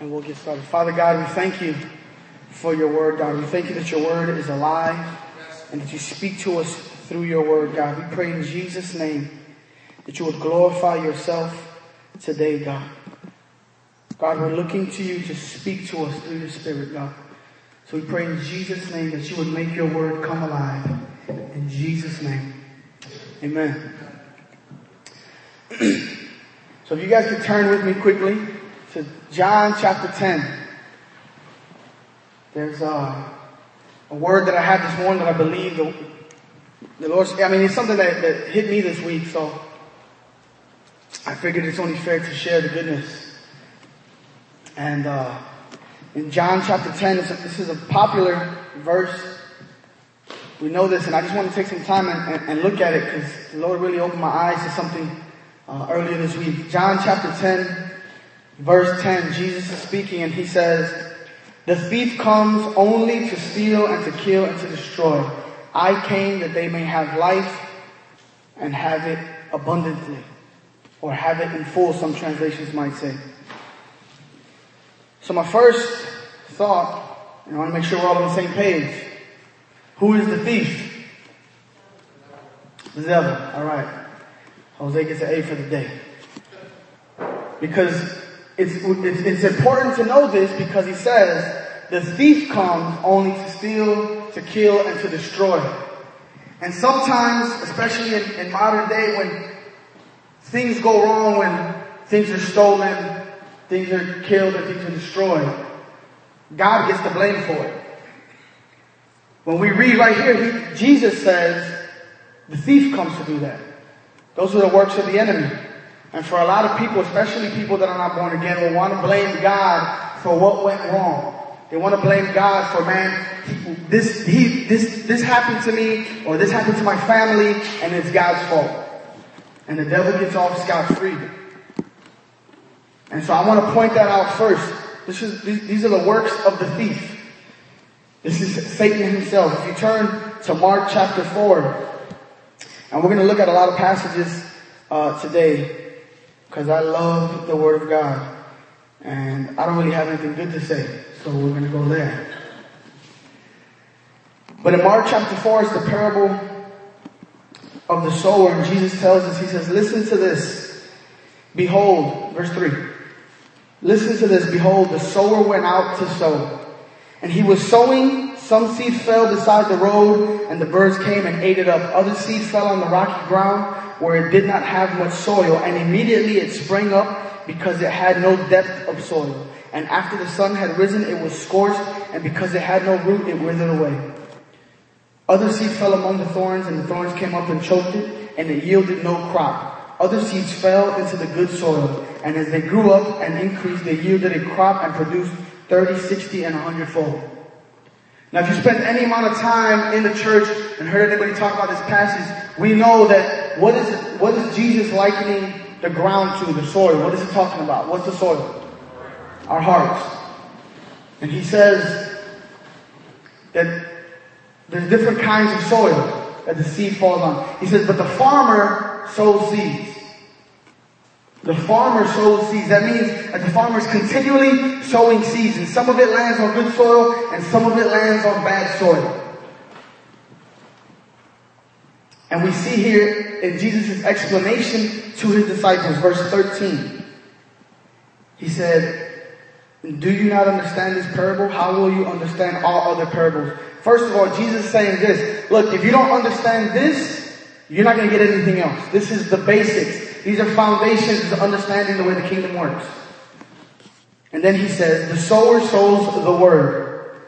and we'll get started. Father God, we thank you for your word, God. We thank you that your word is alive and that you speak to us through your word, God. We pray in Jesus' name that you would glorify yourself today, God. God, we're looking to you to speak to us through your spirit, God. So we pray in Jesus' name that you would make your word come alive. In Jesus' name. Amen. so if you guys could turn with me quickly to John chapter 10. There's a, a word that I had this morning that I believe the, the Lord, I mean, it's something that, that hit me this week, so I figured it's only fair to share the goodness. And uh, in John chapter 10, this is a popular verse. We know this, and I just want to take some time and, and, and look at it because the Lord really opened my eyes to something uh, earlier this week. John chapter 10, verse 10, Jesus is speaking, and he says, The thief comes only to steal and to kill and to destroy. I came that they may have life and have it abundantly, or have it in full, some translations might say. So my first thought, and I want to make sure we're all on the same page. Who is the thief? The devil. All right. Jose gets an A for the day. Because it's, it's, it's important to know this because he says, the thief comes only to steal, to kill, and to destroy. And sometimes, especially in, in modern day when things go wrong, when things are stolen, things are killed, and things are destroyed, God gets the blame for it. When we read right here, he, Jesus says, the thief comes to do that. Those are the works of the enemy. And for a lot of people, especially people that are not born again, will want to blame God for what went wrong. They want to blame God for, man, this, he, this, this happened to me, or this happened to my family, and it's God's fault. And the devil gets off scot-free. And so I want to point that out first. This is, these are the works of the thief. This is Satan himself. If you turn to Mark chapter 4, and we're going to look at a lot of passages uh, today, because I love the Word of God. And I don't really have anything good to say, so we're going to go there. But in Mark chapter 4 is the parable of the sower, and Jesus tells us, He says, Listen to this. Behold, verse 3. Listen to this. Behold, the sower went out to sow. And he was sowing. Some seed fell beside the road, and the birds came and ate it up. Other seed fell on the rocky ground, where it did not have much soil, and immediately it sprang up because it had no depth of soil. And after the sun had risen, it was scorched, and because it had no root, it withered away. Other seed fell among the thorns, and the thorns came up and choked it, and it yielded no crop. Other seeds fell into the good soil, and as they grew up and increased, they yielded a crop and produced 30, 60, and 100 fold. Now, if you spend any amount of time in the church and heard anybody talk about this passage, we know that what is, what is Jesus likening the ground to, the soil? What is he talking about? What's the soil? Our hearts. And he says that there's different kinds of soil that the seed falls on. He says, but the farmer sows seeds. The farmer sows seeds. That means that the farmer is continually sowing seeds. And some of it lands on good soil and some of it lands on bad soil. And we see here in Jesus' explanation to his disciples, verse 13. He said, Do you not understand this parable? How will you understand all other parables? First of all, Jesus is saying this. Look, if you don't understand this, you're not going to get anything else. This is the basics. These are foundations to understanding the way the kingdom works. And then he says, the sower sows the word.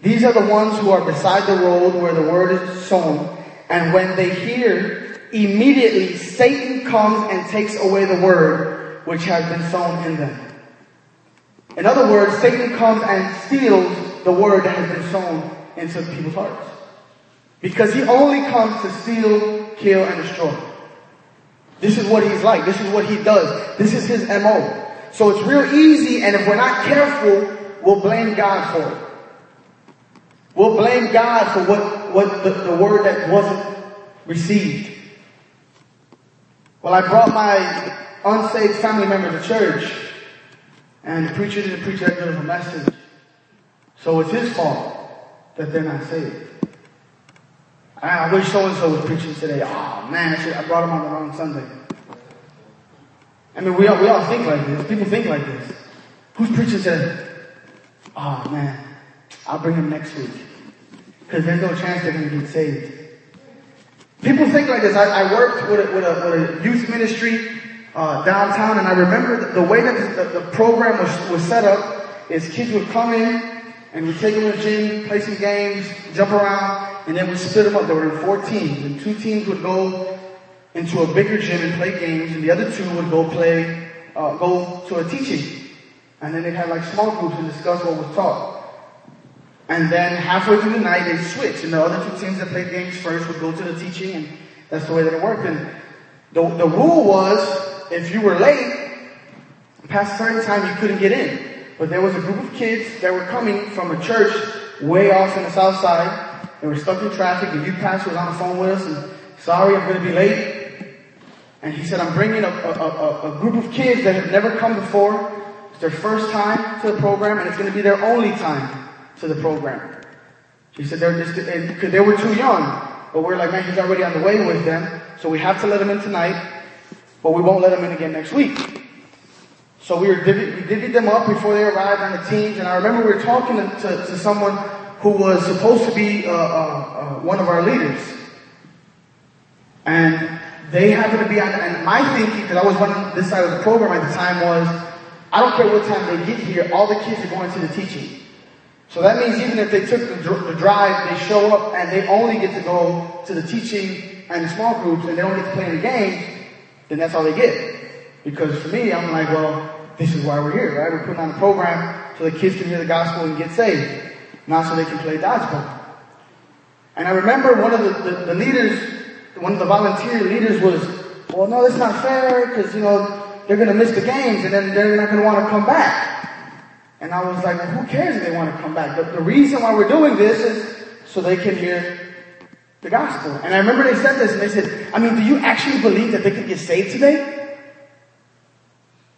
These are the ones who are beside the road where the word is sown. And when they hear, immediately Satan comes and takes away the word which has been sown in them. In other words, Satan comes and steals the word that has been sown into people's hearts. Because he only comes to steal, kill, and destroy. This is what he's like. This is what he does. This is his MO. So it's real easy, and if we're not careful, we'll blame God for it. We'll blame God for what, what the, the word that wasn't received. Well, I brought my unsaved family member to church, And the preacher didn't preach that good of a message. So it's his fault that they're not saved. I, wish so and so was preaching today. Oh man, I, should, I brought him on the wrong Sunday. I mean, we all, we all think like this. People think like this. Who's preaching today? Oh man, I'll bring him next week. Because there's no chance they're to get saved. People think like this. I, I worked with a, with, a, with a youth ministry uh, downtown, and I remember the, the way that the, the, program was, was set up is kids would come in, and we'd take them to the gym, play some games, jump around, and then we'd split them up. They were four teams, and two teams would go into a bigger gym and play games, and the other two would go play, uh, go to a teaching. And then they had like small groups and discuss what was taught. And then halfway through the night, they'd switch, and the other two teams that played games first would go to the teaching, and that's the way that it worked. And the, the rule was, if you were late, past a certain time, you couldn't get in. But there was a group of kids that were coming from a church way off in the south side. They were stuck in traffic. The youth pastor was on the phone with us and, sorry, I'm going to be late. And he said, I'm bringing a, a, a, a group of kids that have never come before. It's their first time to the program and it's going to be their only time to the program. He said they're just, because they were too young. But we're like, man, he's already on the way with them. So we have to let him in tonight, but we won't let him in again next week. So we were we divvied them up before they arrived on the teams, and I remember we were talking to, to, to someone who was supposed to be uh, uh, uh, one of our leaders, and they happened to be on. And my thinking, because I was running this side of the program at the time, was I don't care what time they get here, all the kids are going to the teaching. So that means even if they took the, the drive, they show up and they only get to go to the teaching and the small groups, and they don't get to play the games, then that's all they get. Because for me, I'm like, well, this is why we're here, right? We're putting on a program so the kids can hear the gospel and get saved, not so they can play dodgeball. And I remember one of the, the, the leaders, one of the volunteer leaders was, well, no, that's not fair because, you know, they're going to miss the games and then they're not going to want to come back. And I was like, well, who cares if they want to come back? The, the reason why we're doing this is so they can hear the gospel. And I remember they said this and they said, I mean, do you actually believe that they could get saved today?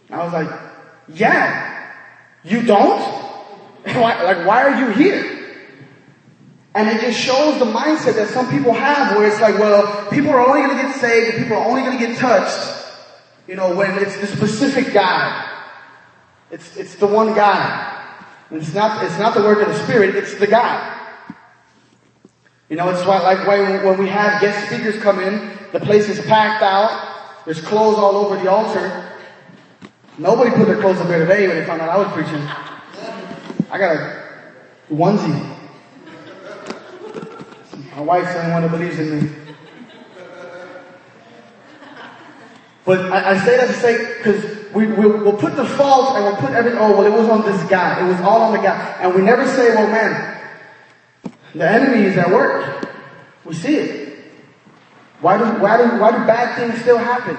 And I was like, yeah. You don't? why, like, why are you here? And it just shows the mindset that some people have where it's like, well, people are only going to get saved, people are only going to get touched, you know, when it's the specific guy. It's, it's the one God. It's not, it's not the work of the Spirit, it's the guy. You know, it's why, like why when we have guest speakers come in, the place is packed out, there's clothes all over the altar, Nobody put their clothes up here today when they found out I was preaching. I got a onesie. My wife's the only one that believes in me. But I, I say that to say, because we, we'll, we'll, put the fault and we'll put everything, oh, well, it was on this guy. It was all on the guy. And we never say, well, man, the enemy is at work. We see it. Why do, why do, why do bad things still happen?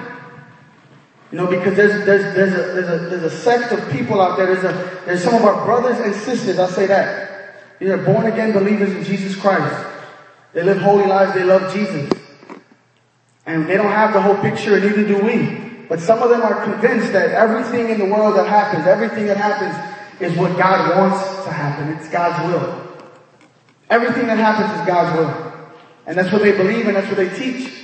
You know, because there's, there's, there's, a, there's, a, there's a sect of people out there. There's, a, there's some of our brothers and sisters, I'll say that. These are born again believers in Jesus Christ. They live holy lives. They love Jesus. And they don't have the whole picture, and neither do we. But some of them are convinced that everything in the world that happens, everything that happens is what God wants to happen. It's God's will. Everything that happens is God's will. And that's what they believe and that's what they teach.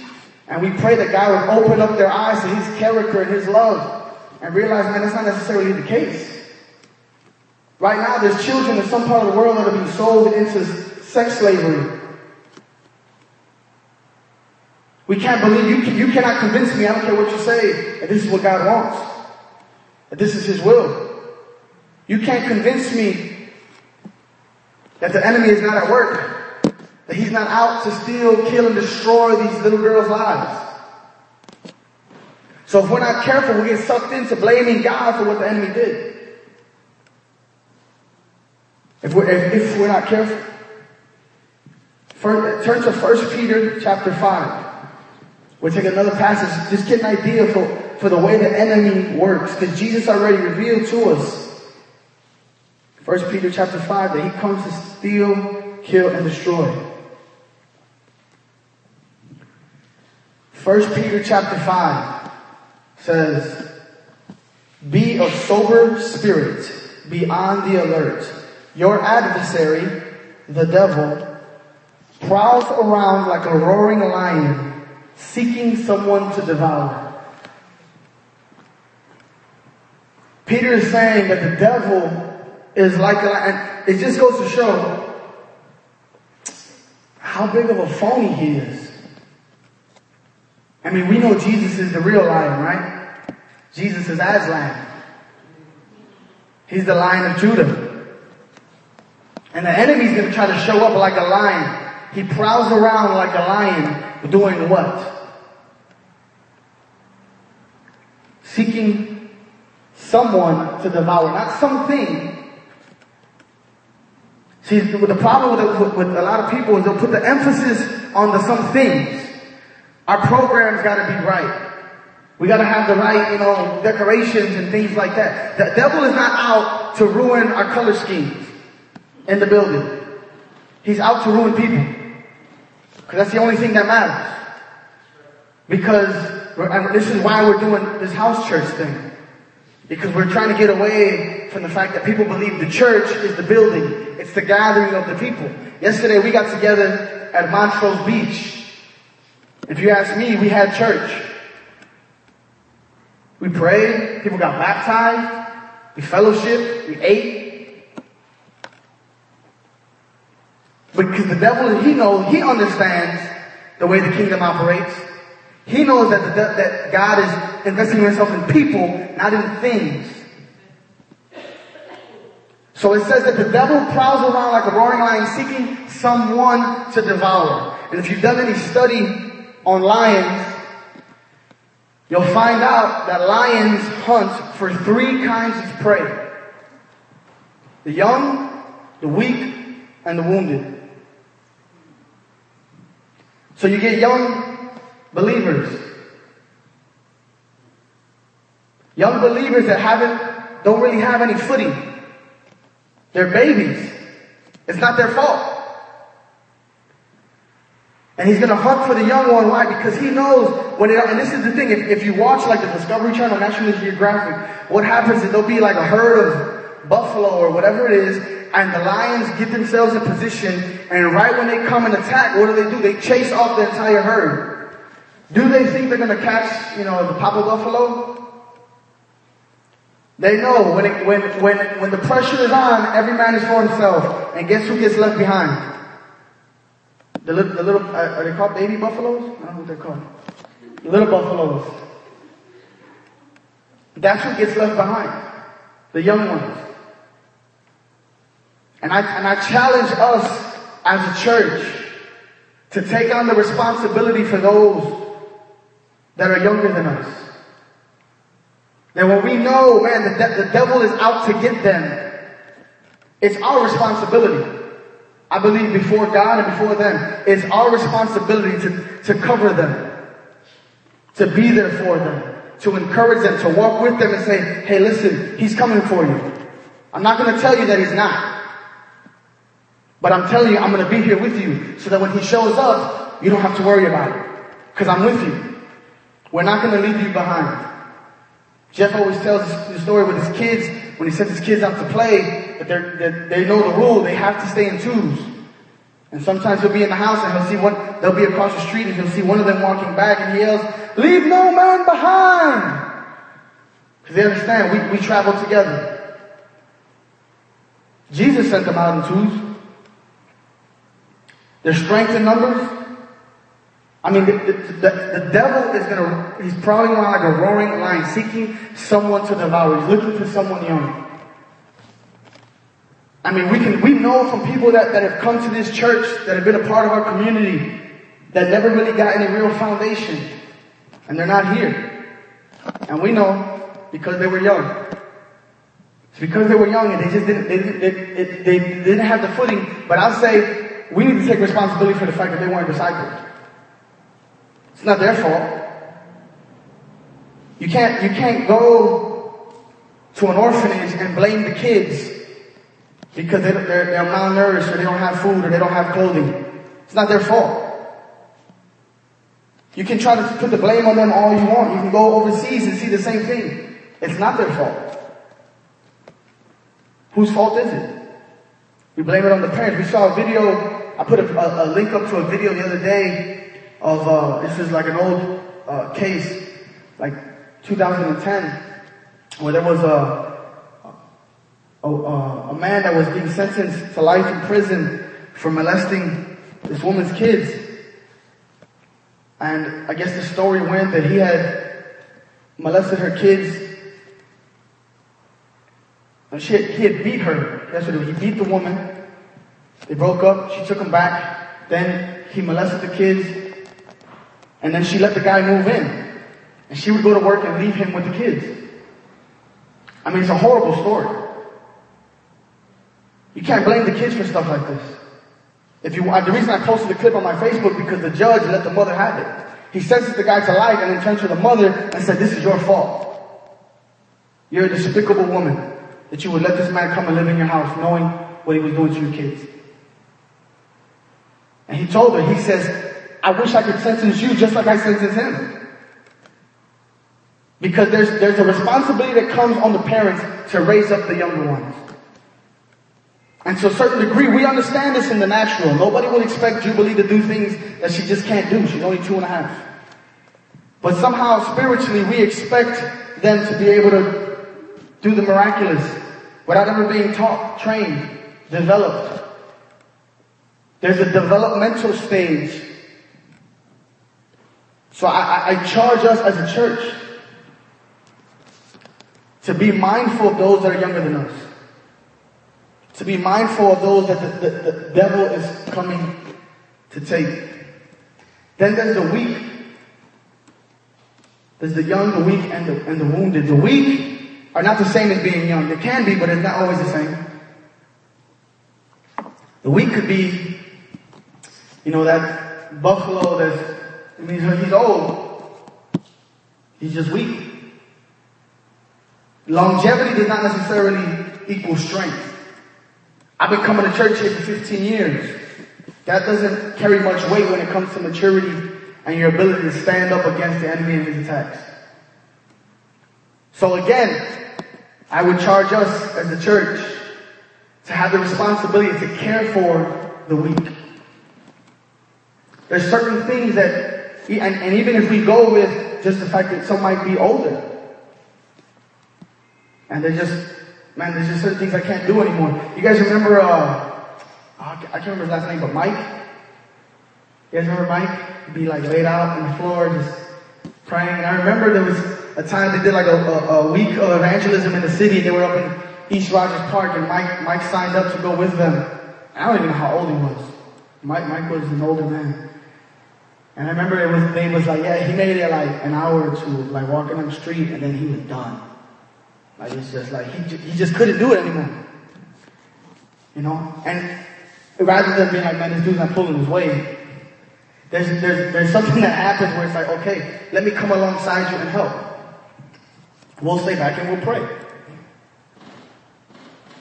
And we pray that God would open up their eyes to His character and His love and realize, man, that's not necessarily the case. Right now, there's children in some part of the world that are being sold into sex slavery. We can't believe, you, can, you cannot convince me, I don't care what you say, that this is what God wants. That this is His will. You can't convince me that the enemy is not at work. That he's not out to steal, kill, and destroy these little girls' lives. So if we're not careful, we get sucked into blaming God for what the enemy did. If we're, if, if we're not careful. Turn to 1 Peter chapter 5. We'll take another passage, just get an idea for, for the way the enemy works. Because Jesus already revealed to us. 1 Peter chapter 5 that he comes to steal, kill, and destroy. First Peter chapter 5 says, Be of sober spirit. Be on the alert. Your adversary, the devil, prowls around like a roaring lion, seeking someone to devour. Peter is saying that the devil is like a lion. It just goes to show how big of a phony he is. I mean, we know Jesus is the real lion, right? Jesus is Aslan. He's the lion of Judah. And the enemy's gonna try to show up like a lion. He prowls around like a lion, doing what? Seeking someone to devour, not something. See, the problem with, with, with a lot of people is they'll put the emphasis on the some things. Our program's gotta be right. We gotta have the right, you know, decorations and things like that. The devil is not out to ruin our color schemes in the building. He's out to ruin people. Because that's the only thing that matters. Because, and this is why we're doing this house church thing. Because we're trying to get away from the fact that people believe the church is the building. It's the gathering of the people. Yesterday we got together at Montrose Beach. If you ask me, we had church. We prayed, people got baptized, we fellowshiped, we ate. Because the devil, he knows, he understands the way the kingdom operates. He knows that, the, that God is investing himself in people, not in things. So it says that the devil prowls around like a roaring lion seeking someone to devour. And if you've done any study on lions, you'll find out that lions hunt for three kinds of prey. The young, the weak, and the wounded. So you get young believers. Young believers that haven't, don't really have any footing. They're babies. It's not their fault. And he's gonna hunt for the young one. Why? Because he knows when it, and this is the thing, if, if you watch like the Discovery Channel, National Geographic, what happens is there'll be like a herd of buffalo or whatever it is, and the lions get themselves in position, and right when they come and attack, what do they do? They chase off the entire herd. Do they think they're gonna catch, you know, the papa buffalo? They know when, it, when, when, when the pressure is on, every man is for himself. And guess who gets left behind? The little, the little uh, are they called baby buffaloes? I don't know what they're called. Little buffaloes. That's who gets left behind. The young ones. And I, and I challenge us as a church to take on the responsibility for those that are younger than us. That when we know, man, the, de- the devil is out to get them, it's our responsibility. I believe before God and before them, it's our responsibility to, to cover them, to be there for them, to encourage them, to walk with them and say, hey, listen, he's coming for you. I'm not going to tell you that he's not. But I'm telling you, I'm going to be here with you so that when he shows up, you don't have to worry about it. Because I'm with you. We're not going to leave you behind. Jeff always tells the story with his kids, when he sends his kids out to play, that they know the rule, they have to stay in twos. And sometimes he'll be in the house and he'll see one, they'll be across the street and he'll see one of them walking back and he yells, leave no man behind! Because they understand, we, we travel together. Jesus sent them out in twos. There's strength in numbers. I mean, the, the, the, the, devil is gonna, he's prowling around like a roaring lion, seeking someone to devour. He's looking for someone young. I mean, we can, we know from people that, that have come to this church, that have been a part of our community, that never really got any real foundation. And they're not here. And we know because they were young. It's because they were young and they just didn't, they, they, they, they didn't have the footing. But I'll say, we need to take responsibility for the fact that they weren't discipled. It's not their fault. You can't, you can't go to an orphanage and blame the kids because they're, they're, they're malnourished or they don't have food or they don't have clothing. It's not their fault. You can try to put the blame on them all you want. You can go overseas and see the same thing. It's not their fault. Whose fault is it? We blame it on the parents. We saw a video, I put a, a, a link up to a video the other day of, uh, this is like an old uh, case, like 2010, where there was a, a, a, man that was being sentenced to life in prison for molesting this woman's kids. And I guess the story went that he had molested her kids. And she he had beat her. That's what He beat the woman. They broke up. She took him back. Then he molested the kids. And then she let the guy move in. And she would go to work and leave him with the kids. I mean, it's a horrible story. You can't blame the kids for stuff like this. If you, uh, the reason I posted the clip on my Facebook because the judge let the mother have it. He sentenced the guy to life and then turned to the mother and said, this is your fault. You're a despicable woman that you would let this man come and live in your house knowing what he was doing to your kids. And he told her, he says, I wish I could sentence you just like I sentenced him. Because there's, there's a responsibility that comes on the parents to raise up the younger ones. And to a certain degree, we understand this in the natural. Nobody would expect Jubilee to do things that she just can't do. She's only two and a half. But somehow, spiritually, we expect them to be able to do the miraculous without ever being taught, trained, developed. There's a developmental stage so I, I, charge us as a church to be mindful of those that are younger than us. To be mindful of those that the, the, the devil is coming to take. Then there's the weak. There's the young, the weak, and the, and the wounded. The weak are not the same as being young. They can be, but it's not always the same. The weak could be, you know, that buffalo that's it means he's old. He's just weak. Longevity does not necessarily equal strength. I've been coming to church here for 15 years. That doesn't carry much weight when it comes to maturity and your ability to stand up against the enemy and his attacks. So again, I would charge us as the church to have the responsibility to care for the weak. There's certain things that and, and even if we go with just the fact that some might be older, and they're just, man, there's just certain things I can't do anymore. You guys remember, uh, I can't remember his last name, but Mike? You guys remember Mike? He'd be like laid out on the floor, just praying. And I remember there was a time they did like a, a, a week of evangelism in the city. They were up in East Rogers Park, and Mike, Mike signed up to go with them. I don't even know how old he was. Mike, Mike was an older man. And I remember it was, they was like, yeah, he made it like an hour or two, like walking on the street, and then he was done. Like it's just like, he, he just couldn't do it anymore. You know? And rather than being like, man, this dude's not pulling his weight, there's, there's, there's something that happens where it's like, okay, let me come alongside you and help. We'll stay back and we'll pray.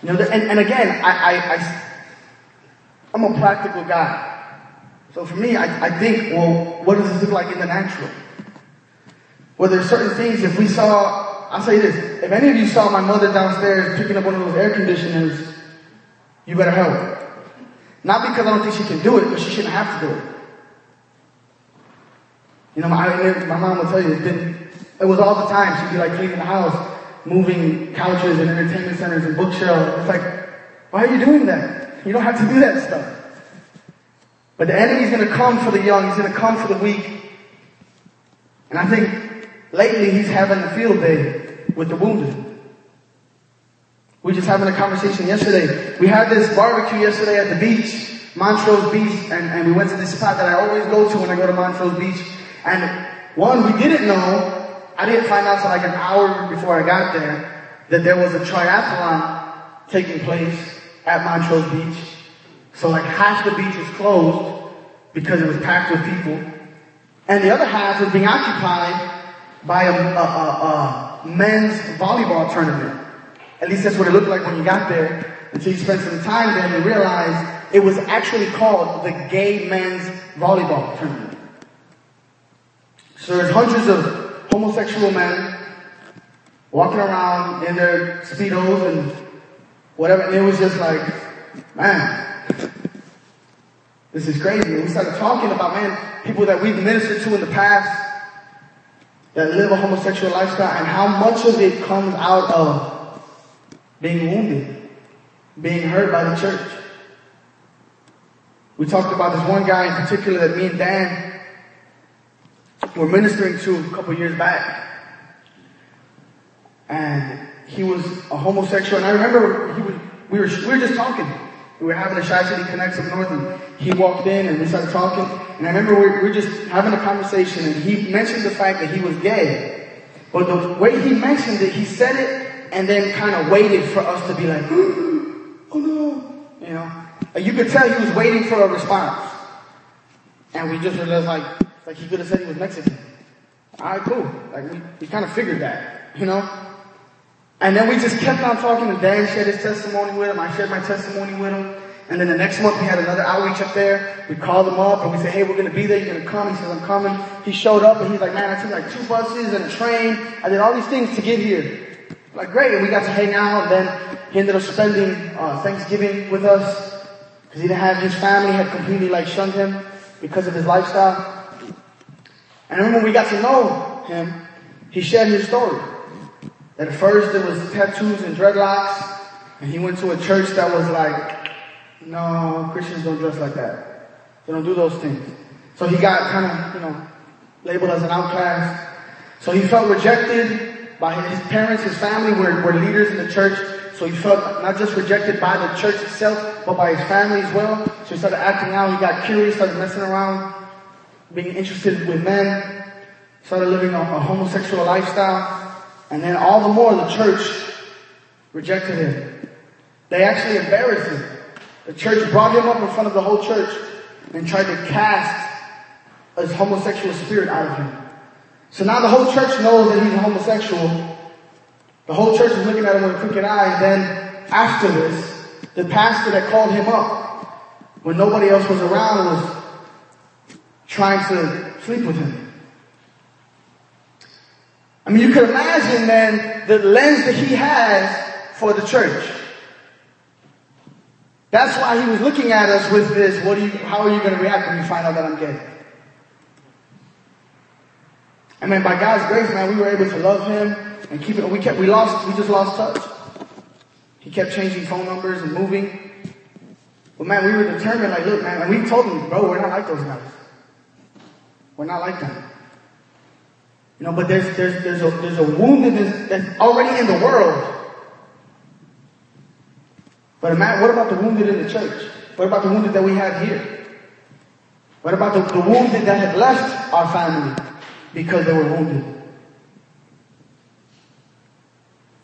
You know, and, and again, I, I, I, I'm a practical guy. So for me, I, I think, well, what does this look like in the natural? Well, there's certain things, if we saw, I'll say this, if any of you saw my mother downstairs picking up one of those air conditioners, you better help. Not because I don't think she can do it, but she shouldn't have to do it. You know, my, my mom will tell you, it's been, it was all the time. She'd be like cleaning the house, moving couches and entertainment centers and bookshelves. It's like, why are you doing that? You don't have to do that stuff. But the enemy's going to come for the young. He's going to come for the weak. And I think lately he's having a field day with the wounded. We just having a conversation yesterday. We had this barbecue yesterday at the beach, Montrose Beach, and, and we went to this spot that I always go to when I go to Montrose Beach. And one, we didn't know, I didn't find out until like an hour before I got there, that there was a triathlon taking place at Montrose Beach. So like half the beach was closed because it was packed with people. And the other half was being occupied by a, a, a, a men's volleyball tournament. At least that's what it looked like when you got there. Until you spent some time there and realized it was actually called the Gay Men's Volleyball Tournament. So there's hundreds of homosexual men walking around in their speedos and whatever. And it was just like, man, this is crazy. And we started talking about, man, people that we've ministered to in the past that live a homosexual lifestyle and how much of it comes out of being wounded, being hurt by the church. We talked about this one guy in particular that me and Dan were ministering to a couple years back. And he was a homosexual. And I remember he was, we were, we were just talking. We were having a Shy City Connects up north and he walked in and we started talking. And I remember we were just having a conversation and he mentioned the fact that he was gay. But the way he mentioned it, he said it and then kind of waited for us to be like, oh no, you know. You could tell he was waiting for a response. And we just realized like, like he could have said he was Mexican. Alright, cool. Like we, we kind of figured that, you know. And then we just kept on talking and Dan shared his testimony with him. I shared my testimony with him. And then the next month we had another outreach up there. We called him up and we said, hey, we're going to be there. You're going to come. He says, I'm coming. He showed up and he's like, man, I took like two buses and a train. I did all these things to get here. Like, great. And we got to hang out. And then he ended up spending uh, Thanksgiving with us because he didn't have his family had completely like shunned him because of his lifestyle. And then when we got to know him, he shared his story. At first it was tattoos and dreadlocks, and he went to a church that was like, no, Christians don't dress like that. They don't do those things. So he got kind of, you know, labeled as an outcast. So he felt rejected by his parents, his family were, were leaders in the church. So he felt not just rejected by the church itself, but by his family as well. So he started acting out. He got curious, started messing around, being interested with men, started living a, a homosexual lifestyle. And then all the more the church rejected him. They actually embarrassed him. The church brought him up in front of the whole church and tried to cast his homosexual spirit out of him. So now the whole church knows that he's homosexual. The whole church is looking at him with a crooked eye. And then after this, the pastor that called him up when nobody else was around was trying to sleep with him. I mean, you could imagine then the lens that he has for the church. That's why he was looking at us with this, what do you, how are you going to react when you find out that I'm gay? And man, by God's grace, man, we were able to love him and keep it, we kept, we lost, we just lost touch. He kept changing phone numbers and moving. But man, we were determined, like, look, man, and we told him, bro, we're not like those guys. We're not like them. You know, but there's, there's, there's a, there's a woundedness that's already in the world. But what about the wounded in the church? What about the wounded that we have here? What about the, the wounded that had left our family because they were wounded?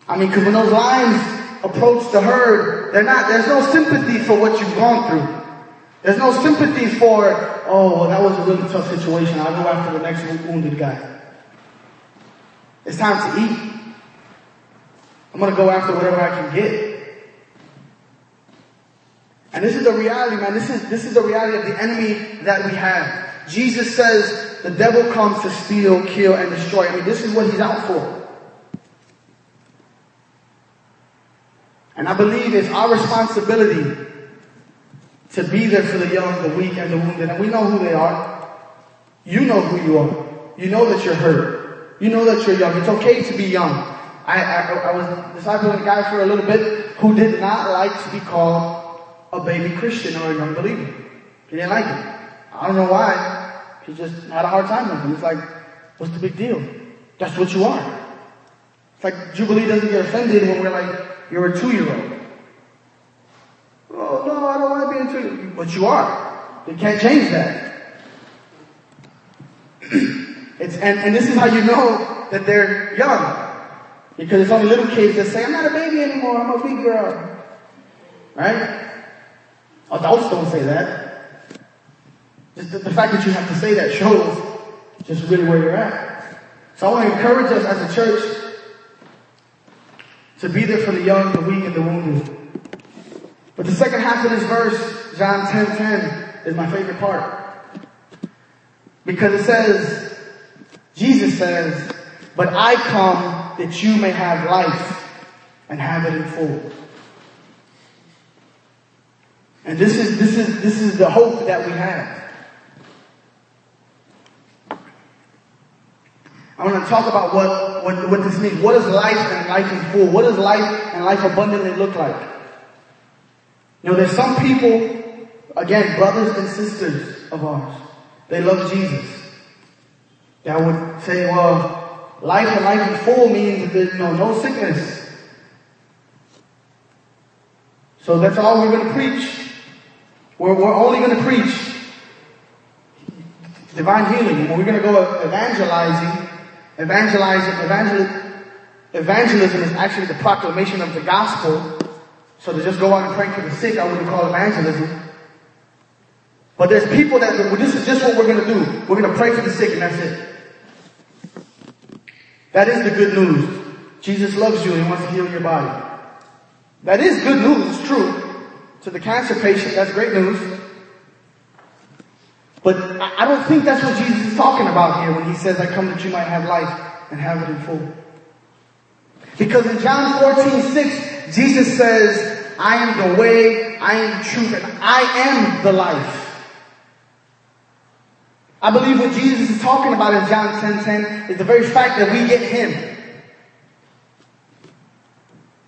I mean, because when those lions approach the herd, they're not, there's no sympathy for what you've gone through. There's no sympathy for, oh, well, that was a really tough situation. I'll go after the next wounded guy. It's time to eat. I'm going to go after whatever I can get. And this is the reality, man. This is, this is the reality of the enemy that we have. Jesus says the devil comes to steal, kill, and destroy. I mean, this is what he's out for. And I believe it's our responsibility to be there for the young, the weak, and the wounded. And we know who they are. You know who you are. You know that you're hurt. You know that you're young. It's okay to be young. I, I, I was discipling a guy for a little bit who did not like to be called a baby Christian or a young believer. He didn't like it. I don't know why. He just had a hard time with it. It's like, what's the big deal? That's what you are. It's like Jubilee doesn't get offended when we're like, you're a two-year-old. Oh, no, I don't want to be a two-year-old. But you are. You can't change that. It's, and, and this is how you know that they're young. Because it's only little kids that say, I'm not a baby anymore, I'm a big girl. Right? Oh, Adults don't say that. Just the, the fact that you have to say that shows just really where you're at. So I want to encourage us as a church to be there for the young, the weak, and the wounded. But the second half of this verse, John 10, 10, is my favorite part. Because it says, Jesus says, but I come that you may have life and have it in full. And this is, this is, this is the hope that we have. I want to talk about what, what, what this means. What does life and life in full? What does life and life abundantly look like? You know, there's some people, again, brothers and sisters of ours, they love Jesus. That would say, well, life and life in full means there's no, no sickness. So that's all we're going to preach. We're, only going to preach divine healing. We're going to go evangelizing. Evangelizing, evangel, evangelism is actually the proclamation of the gospel. So to just go out and pray for the sick, I wouldn't call evangelism. But there's people that, this is just what we're going to do. We're going to pray for the sick and that's it. That is the good news. Jesus loves you and he wants to heal your body. That is good news, it's true. To the cancer patient, that's great news. But I don't think that's what Jesus is talking about here when he says, I come that you might have life and have it in full. Because in John 14, 6, Jesus says, I am the way, I am the truth, and I am the life. I believe what Jesus is talking about in John 10, 10 is the very fact that we get Him.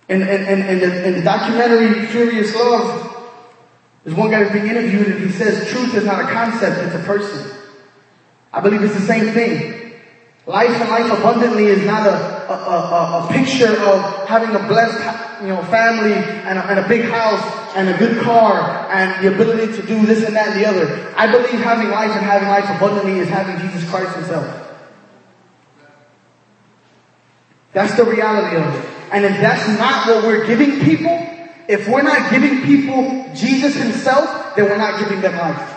In, in, in, in, the, in the documentary Furious Love, there's one guy that's being interviewed and he says truth is not a concept, it's a person. I believe it's the same thing. Life and life abundantly is not a, a, a, a picture of having a blessed you know, family and a, and a big house and a good car and the ability to do this and that and the other. I believe having life and having life abundantly is having Jesus Christ himself. That's the reality of it. And if that's not what we're giving people, if we're not giving people Jesus himself, then we're not giving them life.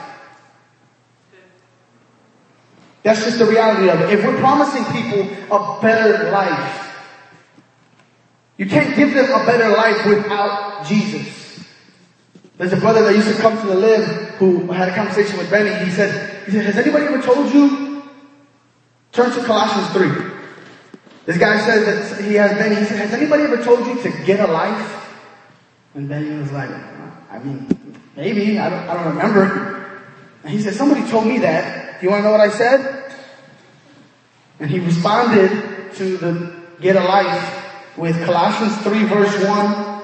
That's just the reality of it. If we're promising people a better life, you can't give them a better life without Jesus. There's a brother that used to come to the live who had a conversation with Benny. He said, he said, has anybody ever told you? Turn to Colossians 3. This guy says that he has Benny. He said, has anybody ever told you to get a life? And Benny was like, I mean, maybe, I don't, I don't remember. And he said, somebody told me that. Do you want to know what I said? And he responded to the get a life with Colossians 3 verse 1.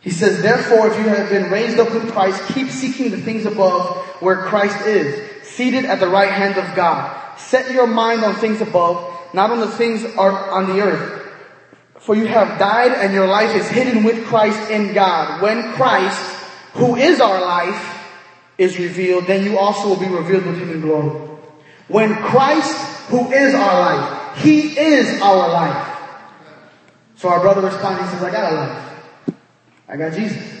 He says, therefore, if you have been raised up with Christ, keep seeking the things above where Christ is, seated at the right hand of God. Set your mind on things above, not on the things are on the earth. For you have died and your life is hidden with Christ in God. When Christ, who is our life, is revealed, then you also will be revealed with him in glory. When Christ, who is our life, he is our life. So our brother responds, he says, I got a life. I got Jesus.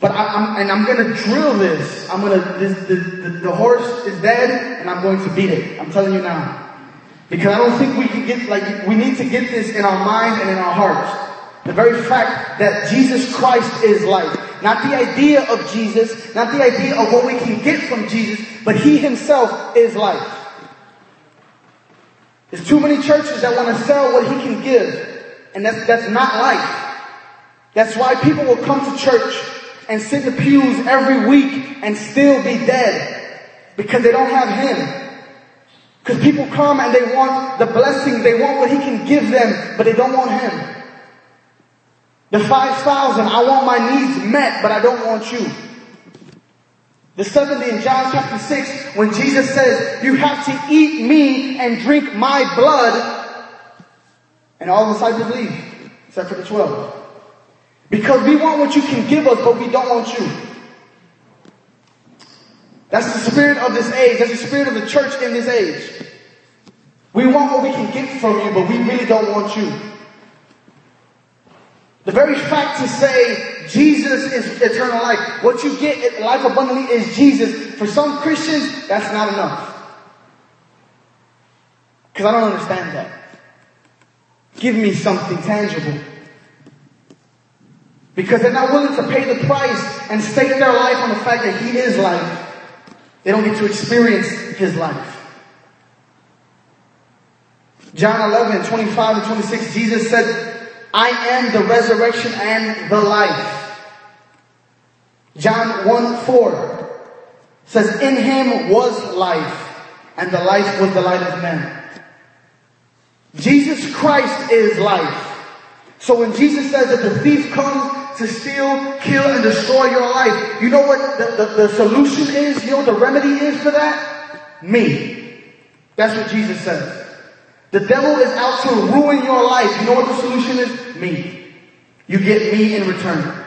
But I, am and I'm gonna drill this. I'm gonna, this, the, the, the horse is dead and I'm going to beat it. I'm telling you now. Because I don't think we can get, like, we need to get this in our minds and in our hearts. The very fact that Jesus Christ is life. Not the idea of Jesus, not the idea of what we can get from Jesus, but He Himself is life. There's too many churches that want to sell what He can give, and that's, that's not life. That's why people will come to church and sit in the pews every week and still be dead because they don't have Him. Because people come and they want the blessing, they want what he can give them, but they don't want him. The 5,000, I want my needs met, but I don't want you. The 70 in John chapter 6, when Jesus says, you have to eat me and drink my blood, and all the disciples leave, except for the 12. Because we want what you can give us, but we don't want you. That's the spirit of this age. That's the spirit of the church in this age. We want what we can get from you, but we really don't want you. The very fact to say Jesus is eternal life, what you get life abundantly is Jesus. For some Christians, that's not enough. Because I don't understand that. Give me something tangible. Because they're not willing to pay the price and stake their life on the fact that He is life. They don't get to experience his life. John 11, 25 and 26, Jesus said, I am the resurrection and the life. John 1, 4 says, In him was life, and the life was the light of men. Jesus Christ is life. So when Jesus says that the thief comes to steal, kill, and destroy your life, you know what the, the, the solution is? You know what the remedy is for that? Me. That's what Jesus says. The devil is out to ruin your life. You know what the solution is? Me. You get me in return.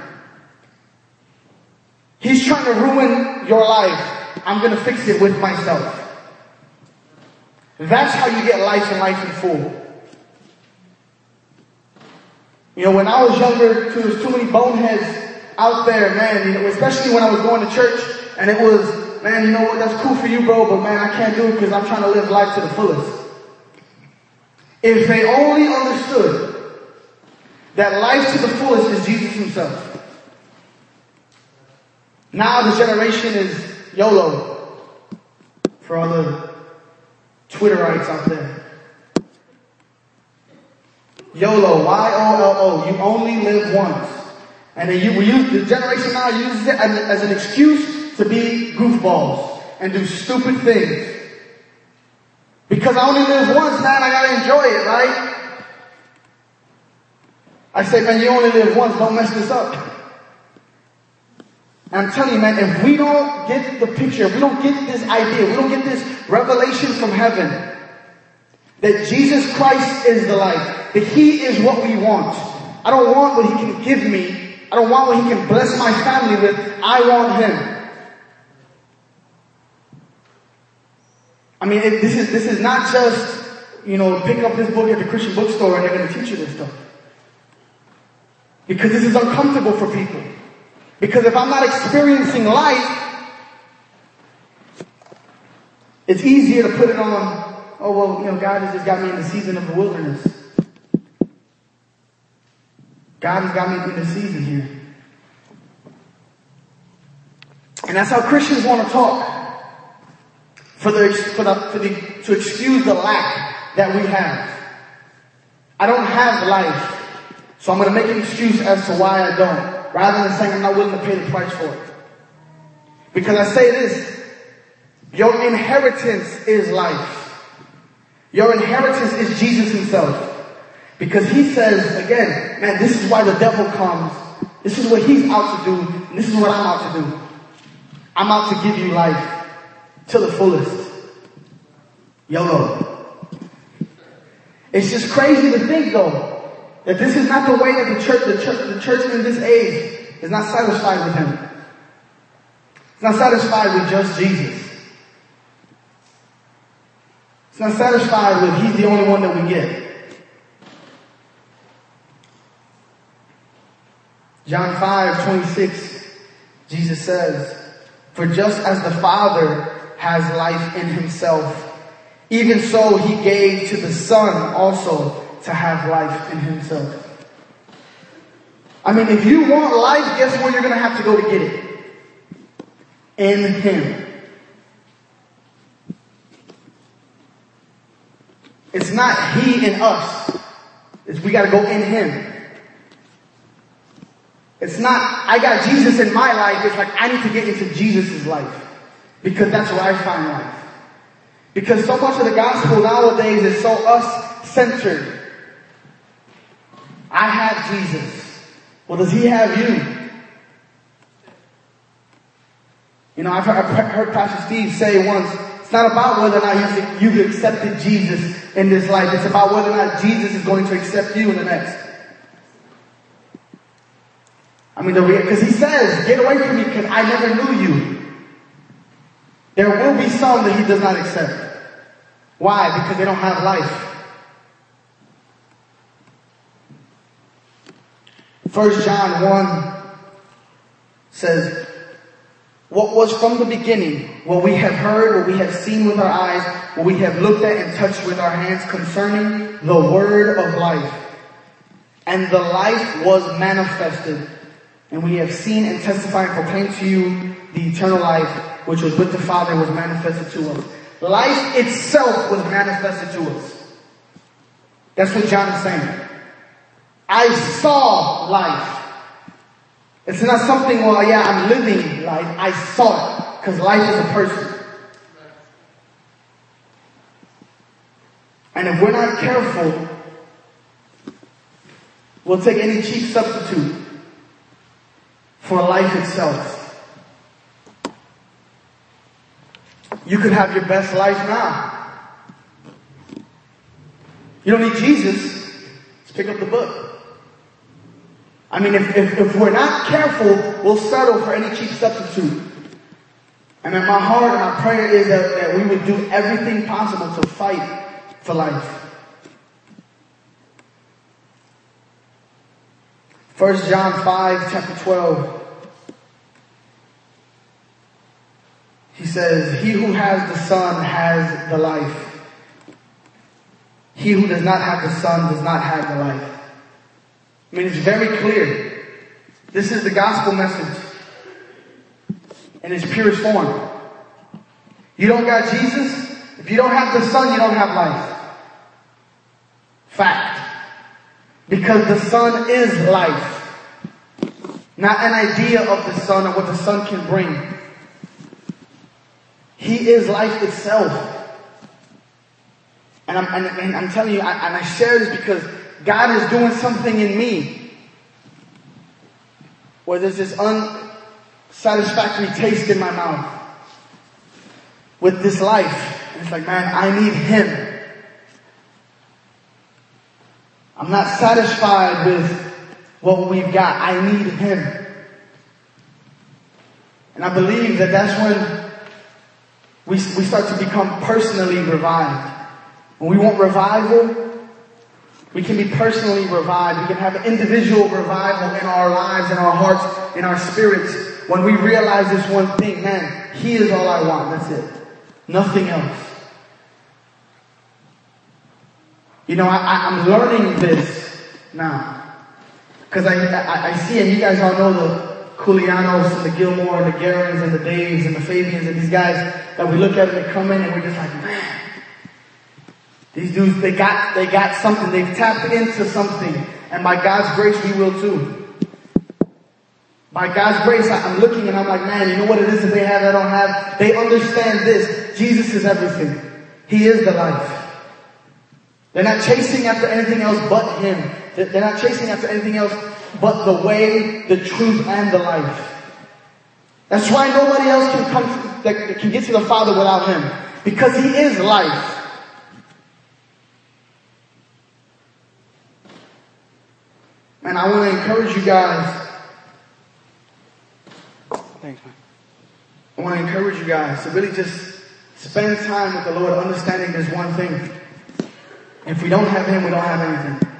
He's trying to ruin your life. I'm going to fix it with myself. That's how you get life and life in full. You know, when I was younger, there was too many boneheads out there, man, you know, especially when I was going to church and it was, man, you know what, that's cool for you, bro, but man, I can't do it because I'm trying to live life to the fullest. If they only understood that life to the fullest is Jesus himself. Now the generation is YOLO for all the Twitterites out there. YOLO, Y-O-L-O. You only live once. And then you, we use, the generation now uses it as, as an excuse to be goofballs and do stupid things. Because I only live once, man, I gotta enjoy it, right? I say, man, you only live once, don't mess this up. And I'm telling you, man, if we don't get the picture, if we don't get this idea, we don't get this revelation from heaven, that Jesus Christ is the light, that He is what we want. I don't want what He can give me. I don't want what He can bless my family with. I want Him. I mean, it, this is this is not just you know pick up this book at the Christian bookstore and they're going to teach you this stuff. Because this is uncomfortable for people. Because if I'm not experiencing life, it's easier to put it on, oh well, you know, God has just got me in the season of the wilderness. God has got me through the season here. And that's how Christians want to talk. For the, for the, for the, to excuse the lack that we have. I don't have life. So I'm going to make an excuse as to why I don't. Rather than saying I'm not willing to pay the price for it. Because I say this. Your inheritance is life. Your inheritance is Jesus himself. Because he says, again, man, this is why the devil comes. This is what he's out to do. And this is what I'm out to do. I'm out to give you life to the fullest. YOLO. It's just crazy to think though, that this is not the way that the church, the church, the church in this age is not satisfied with him. It's not satisfied with just Jesus. It's not satisfied with he's the only one that we get. John 5, 26, Jesus says, For just as the Father has life in himself, even so he gave to the Son also to have life in himself. I mean, if you want life, guess where you're going to have to go to get it? In him. It's not he in us. It's we got to go in him. It's not, I got Jesus in my life. It's like, I need to get into Jesus' life. Because that's where I find life. Because so much of the gospel nowadays is so us-centered. I have Jesus. Well, does he have you? You know, I've heard, I've heard Pastor Steve say once, it's not about whether or not you've accepted Jesus in this life. It's about whether or not Jesus is going to accept you in the next. I mean, because he says, get away from me because I never knew you. There will be some that he does not accept. Why? Because they don't have life. First John 1 says, what was from the beginning, what we have heard, what we have seen with our eyes, what we have looked at and touched with our hands concerning the word of life. And the life was manifested and we have seen and testified and proclaimed to you the eternal life which was with the Father was manifested to us. Life itself was manifested to us. That's what John is saying. I saw life. It's not something, well, yeah, I'm living life. I saw it. Because life is a person. And if we're not careful, we'll take any cheap substitute for life itself. You could have your best life now. You don't need Jesus. Let's pick up the book. I mean, if, if, if we're not careful, we'll settle for any cheap substitute. And in my heart my prayer is that, that we would do everything possible to fight for life. First John 5, chapter 12. He says, He who has the Son has the life. He who does not have the Son does not have the life. I mean, it's very clear. This is the gospel message in its purest form. You don't got Jesus? If you don't have the Son, you don't have life. Fact. Because the Son is life. Not an idea of the Son or what the Son can bring. He is life itself. And I'm, and, and I'm telling you, I, and I share this because God is doing something in me where there's this unsatisfactory taste in my mouth with this life. And it's like, man, I need Him. I'm not satisfied with what we've got. I need Him. And I believe that that's when we, we start to become personally revived. When we want revival, we can be personally revived. We can have individual revival in our lives, in our hearts, in our spirits. When we realize this one thing, man, He is all I want. That's it. Nothing else. You know, I, am learning this now. Because I, I, I, see, and you guys all know the Culianos and the Gilmore and the Garons and the Daves and the Fabians and these guys that we look at and they come in and we're just like, man, these dudes, they got, they got something. They've tapped into something. And by God's grace, we will too. By God's grace, I'm looking and I'm like, man, you know what it is that they have, I don't have? They understand this. Jesus is everything. He is the life. They're not chasing after anything else but Him. They're not chasing after anything else but the way, the truth, and the life. That's why nobody else can come, that can get to the Father without Him. Because He is life. And I want to encourage you guys. Thanks, man. I want to encourage you guys to really just spend time with the Lord, understanding this one thing. If we don't have Him, we don't have anything.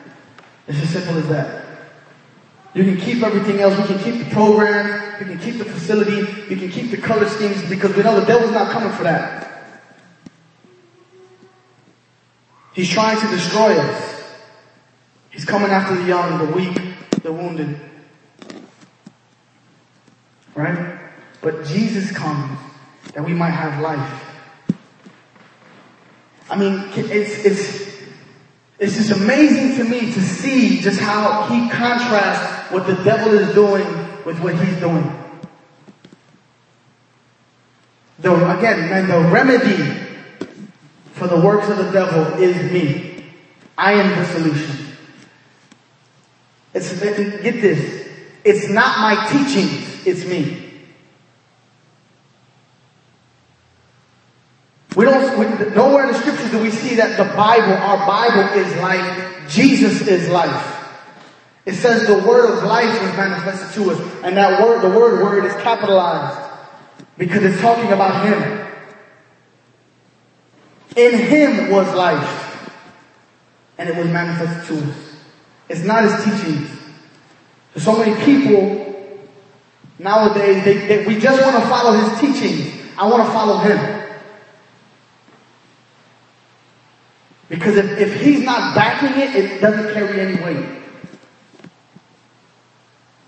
It's as simple as that. You can keep everything else. We can keep the program. We can keep the facility. We can keep the color schemes because we know the devil's not coming for that. He's trying to destroy us. He's coming after the young, the weak, the wounded. Right? But Jesus comes that we might have life. I mean, it's, it's, it's just amazing to me to see just how he contrasts what the devil is doing with what he's doing. The, again, man, the remedy for the works of the devil is me. I am the solution. It's, get this. It's not my teachings, it's me. We don't, we, nowhere in the scriptures do we see that the Bible, our Bible is life. Jesus is life. It says the word of life was manifested to us. And that word, the word word is capitalized. Because it's talking about Him. In Him was life. And it was manifested to us. It's not his teachings. So many people nowadays, they, they, we just want to follow his teachings. I want to follow him. Because if, if he's not backing it, it doesn't carry any weight.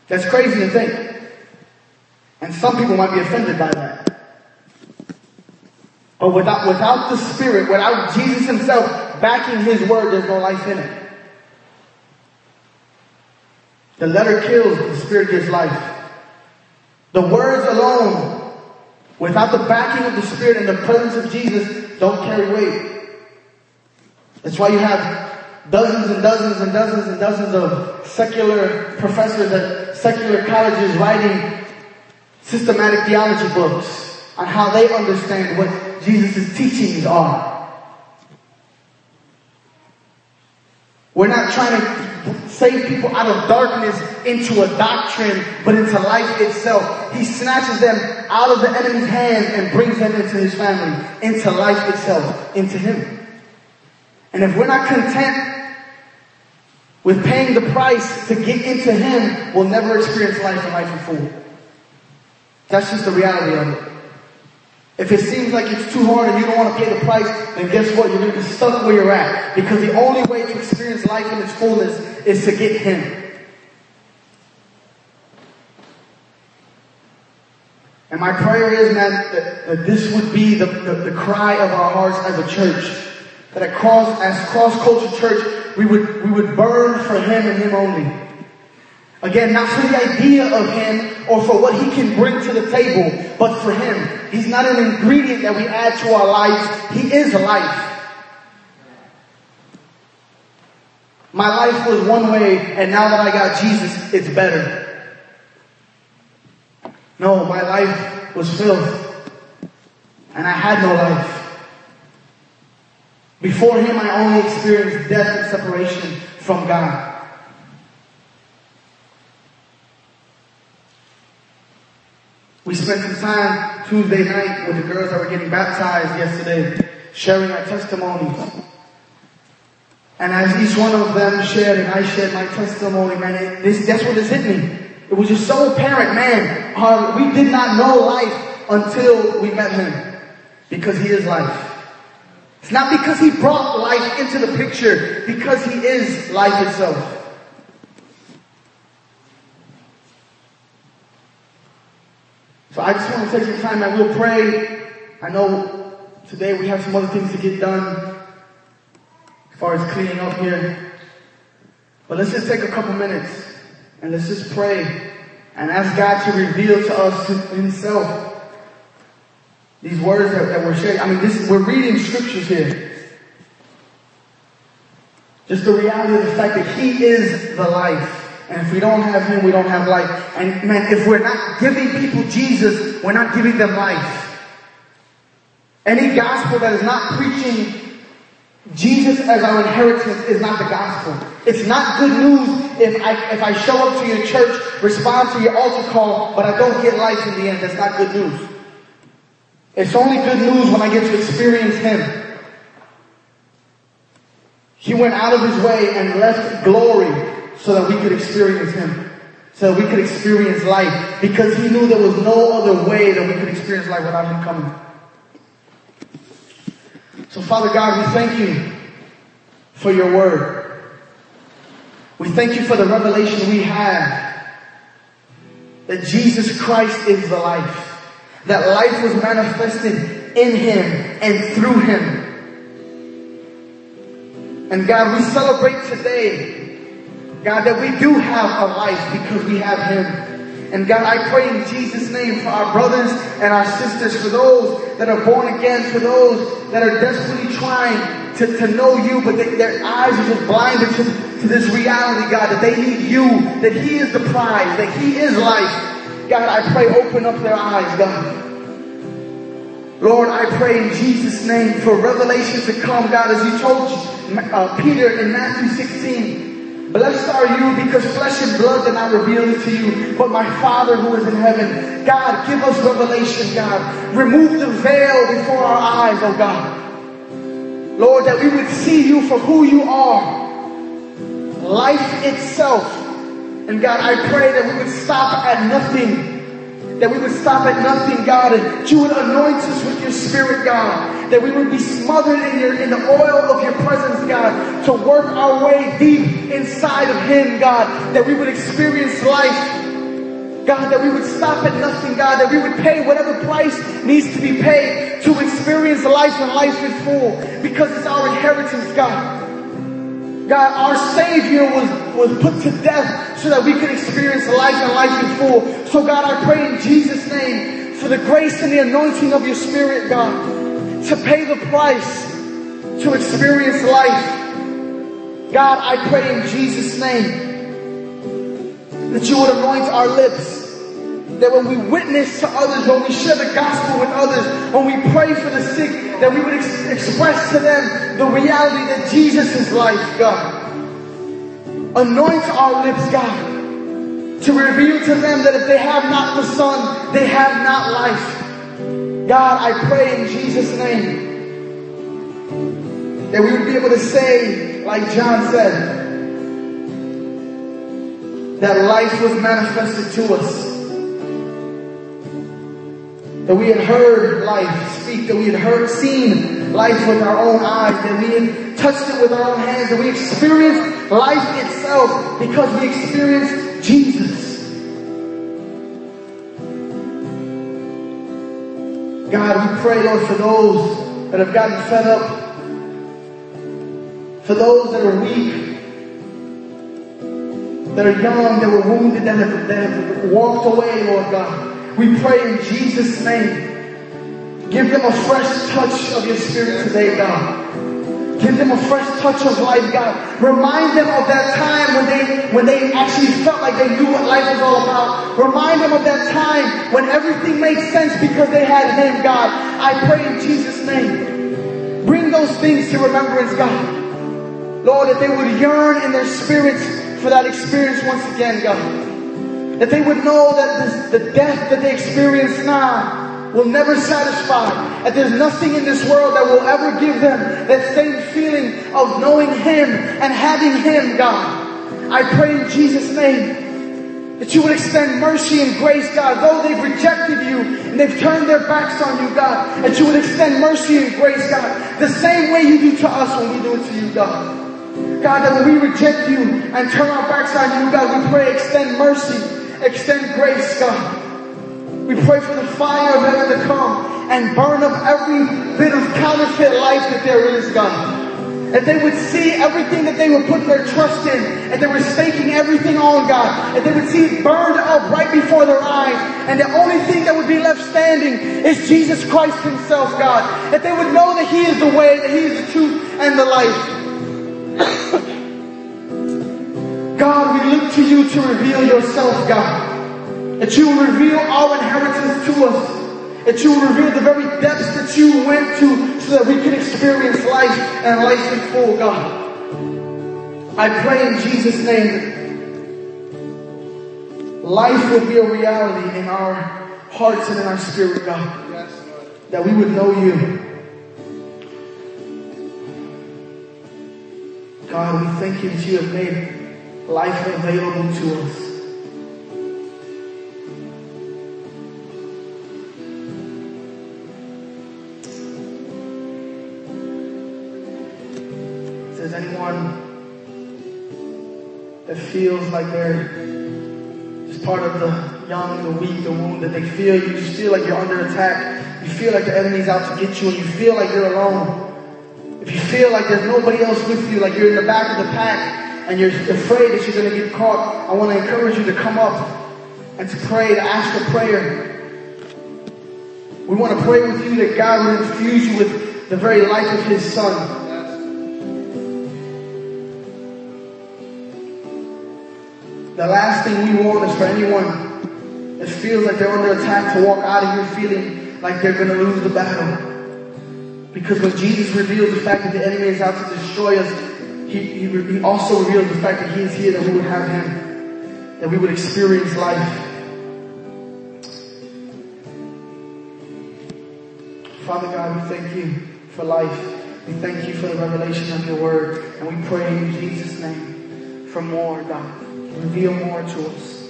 That's crazy to think. And some people might be offended by that. But without, without the Spirit, without Jesus himself backing his word, there's no life in it. The letter kills, the spirit gives life. The words alone, without the backing of the spirit and the presence of Jesus, don't carry weight. That's why you have dozens and dozens and dozens and dozens of secular professors at secular colleges writing systematic theology books on how they understand what Jesus' teachings are. We're not trying to save people out of darkness into a doctrine, but into life itself. He snatches them out of the enemy's hands and brings them into his family, into life itself, into him. And if we're not content with paying the price to get into him, we'll never experience life and life in full. That's just the reality of it. If it seems like it's too hard and you don't want to pay the price, then guess what? You're going to be stuck where you're at. Because the only way to experience life in its fullness is to get Him. And my prayer is, man, that, that this would be the, the, the, cry of our hearts as a church. That across, as cross-culture church, we would, we would burn for Him and Him only. Again, not for the idea of Him or for what He can bring to the table, but for Him. He's not an ingredient that we add to our lives. He is life. My life was one way, and now that I got Jesus, it's better. No, my life was filth, and I had no life. Before Him, I only experienced death and separation from God. We spent some time Tuesday night with the girls that were getting baptized yesterday, sharing our testimonies. And as each one of them shared and I shared my testimony, man, it, this, that's what has hit me. It was just so apparent, man. Uh, we did not know life until we met him. Because he is life. It's not because he brought life into the picture, because he is life itself. So I just want to take some time and we'll pray. I know today we have some other things to get done as far as cleaning up here. But let's just take a couple minutes and let's just pray and ask God to reveal to us himself these words that, that we're sharing. I mean, this, we're reading scriptures here. Just the reality of the fact that He is the life. And if we don't have Him, we don't have life. And man, if we're not giving people Jesus, we're not giving them life. Any gospel that is not preaching Jesus as our inheritance is not the gospel. It's not good news if I, if I show up to your church, respond to your altar call, but I don't get life in the end. That's not good news. It's only good news when I get to experience Him. He went out of His way and left glory so that we could experience Him. So that we could experience life. Because He knew there was no other way that we could experience life without Him coming. So Father God, we thank you for your word. We thank you for the revelation we have that Jesus Christ is the life. That life was manifested in Him and through Him. And God, we celebrate today God, that we do have a life because we have Him. And God, I pray in Jesus' name for our brothers and our sisters, for those that are born again, for those that are desperately trying to, to know you, but they, their eyes are just blinded to, to this reality, God, that they need you, that He is the prize, that He is life. God, I pray open up their eyes, God. Lord, I pray in Jesus' name for revelation to come, God, as you told uh, Peter in Matthew 16, Blessed are you because flesh and blood did not reveal it to you, but my Father who is in heaven. God, give us revelation, God. Remove the veil before our eyes, oh God. Lord, that we would see you for who you are. Life itself. And God, I pray that we would stop at nothing that we would stop at nothing, God, and that you would anoint us with your spirit, God. That we would be smothered in your in the oil of your presence, God, to work our way deep inside of Him, God. That we would experience life God, that we would stop at nothing, God, that we would pay whatever price needs to be paid to experience life and life in full because it's our inheritance, God. God, our Savior was, was put to death so that we could experience life and life in full. So God, I pray in Jesus' name for the grace and the anointing of your Spirit, God, to pay the price to experience life. God, I pray in Jesus' name that you would anoint our lips. That when we witness to others, when we share the gospel with others, when we pray for the sick, that we would ex- express to them the reality that Jesus is life, God. Anoint our lips, God, to reveal to them that if they have not the Son, they have not life. God, I pray in Jesus' name that we would be able to say, like John said, that life was manifested to us. That we had heard life speak, that we had heard, seen life with our own eyes, that we had touched it with our own hands, that we experienced life itself because we experienced Jesus. God, we pray, Lord, for those that have gotten fed up, for those that are weak, that are young, that were wounded, that have, that have walked away, Lord God. We pray in Jesus' name. Give them a fresh touch of your spirit today, God. Give them a fresh touch of life, God. Remind them of that time when they when they actually felt like they knew what life was all about. Remind them of that time when everything made sense because they had Him, God. I pray in Jesus' name. Bring those things to remembrance, God. Lord, that they would yearn in their spirits for that experience once again, God. That they would know that this, the death that they experience now will never satisfy. That there's nothing in this world that will ever give them that same feeling of knowing Him and having Him, God. I pray in Jesus' name that you would extend mercy and grace, God, though they've rejected you and they've turned their backs on you, God, that you would extend mercy and grace, God, the same way you do to us when we do it to you, God. God, that when we reject you and turn our backs on you, God, we pray extend mercy, extend grace, God. We pray for the fire of heaven to come and burn up every bit of counterfeit life that there is, God. That they would see everything that they would put their trust in and they were staking everything on God. That they would see it burned up right before their eyes. And the only thing that would be left standing is Jesus Christ Himself, God. That they would know that He is the way, that He is the truth and the life. God, we look to you to reveal yourself, God. That you will reveal our inheritance to us. That you will reveal the very depths that you went to so that we can experience life and life in full, God. I pray in Jesus' name life will be a reality in our hearts and in our spirit, God. That we would know you. God, we thank you that you have made life available to us. If there's anyone that feels like they're just part of the young, the weak, the wounded, they feel you just feel like you're under attack. You feel like the enemy's out to get you and you feel like you're alone. If you feel like there's nobody else with you, like you're in the back of the pack and you're afraid that you're going to get caught, I want to encourage you to come up and to pray, to ask a prayer. We want to pray with you that God will infuse you with the very life of His Son. The last thing we want is for anyone that feels like they're under attack to walk out of here feeling like they're going to lose the battle. Because when Jesus revealed the fact that the enemy is out to destroy us, he, he, he also revealed the fact that he is here that we would have him, that we would experience life. Father God, we thank you for life. We thank you for the revelation of your word. And we pray in Jesus' name for more, God. Reveal more to us.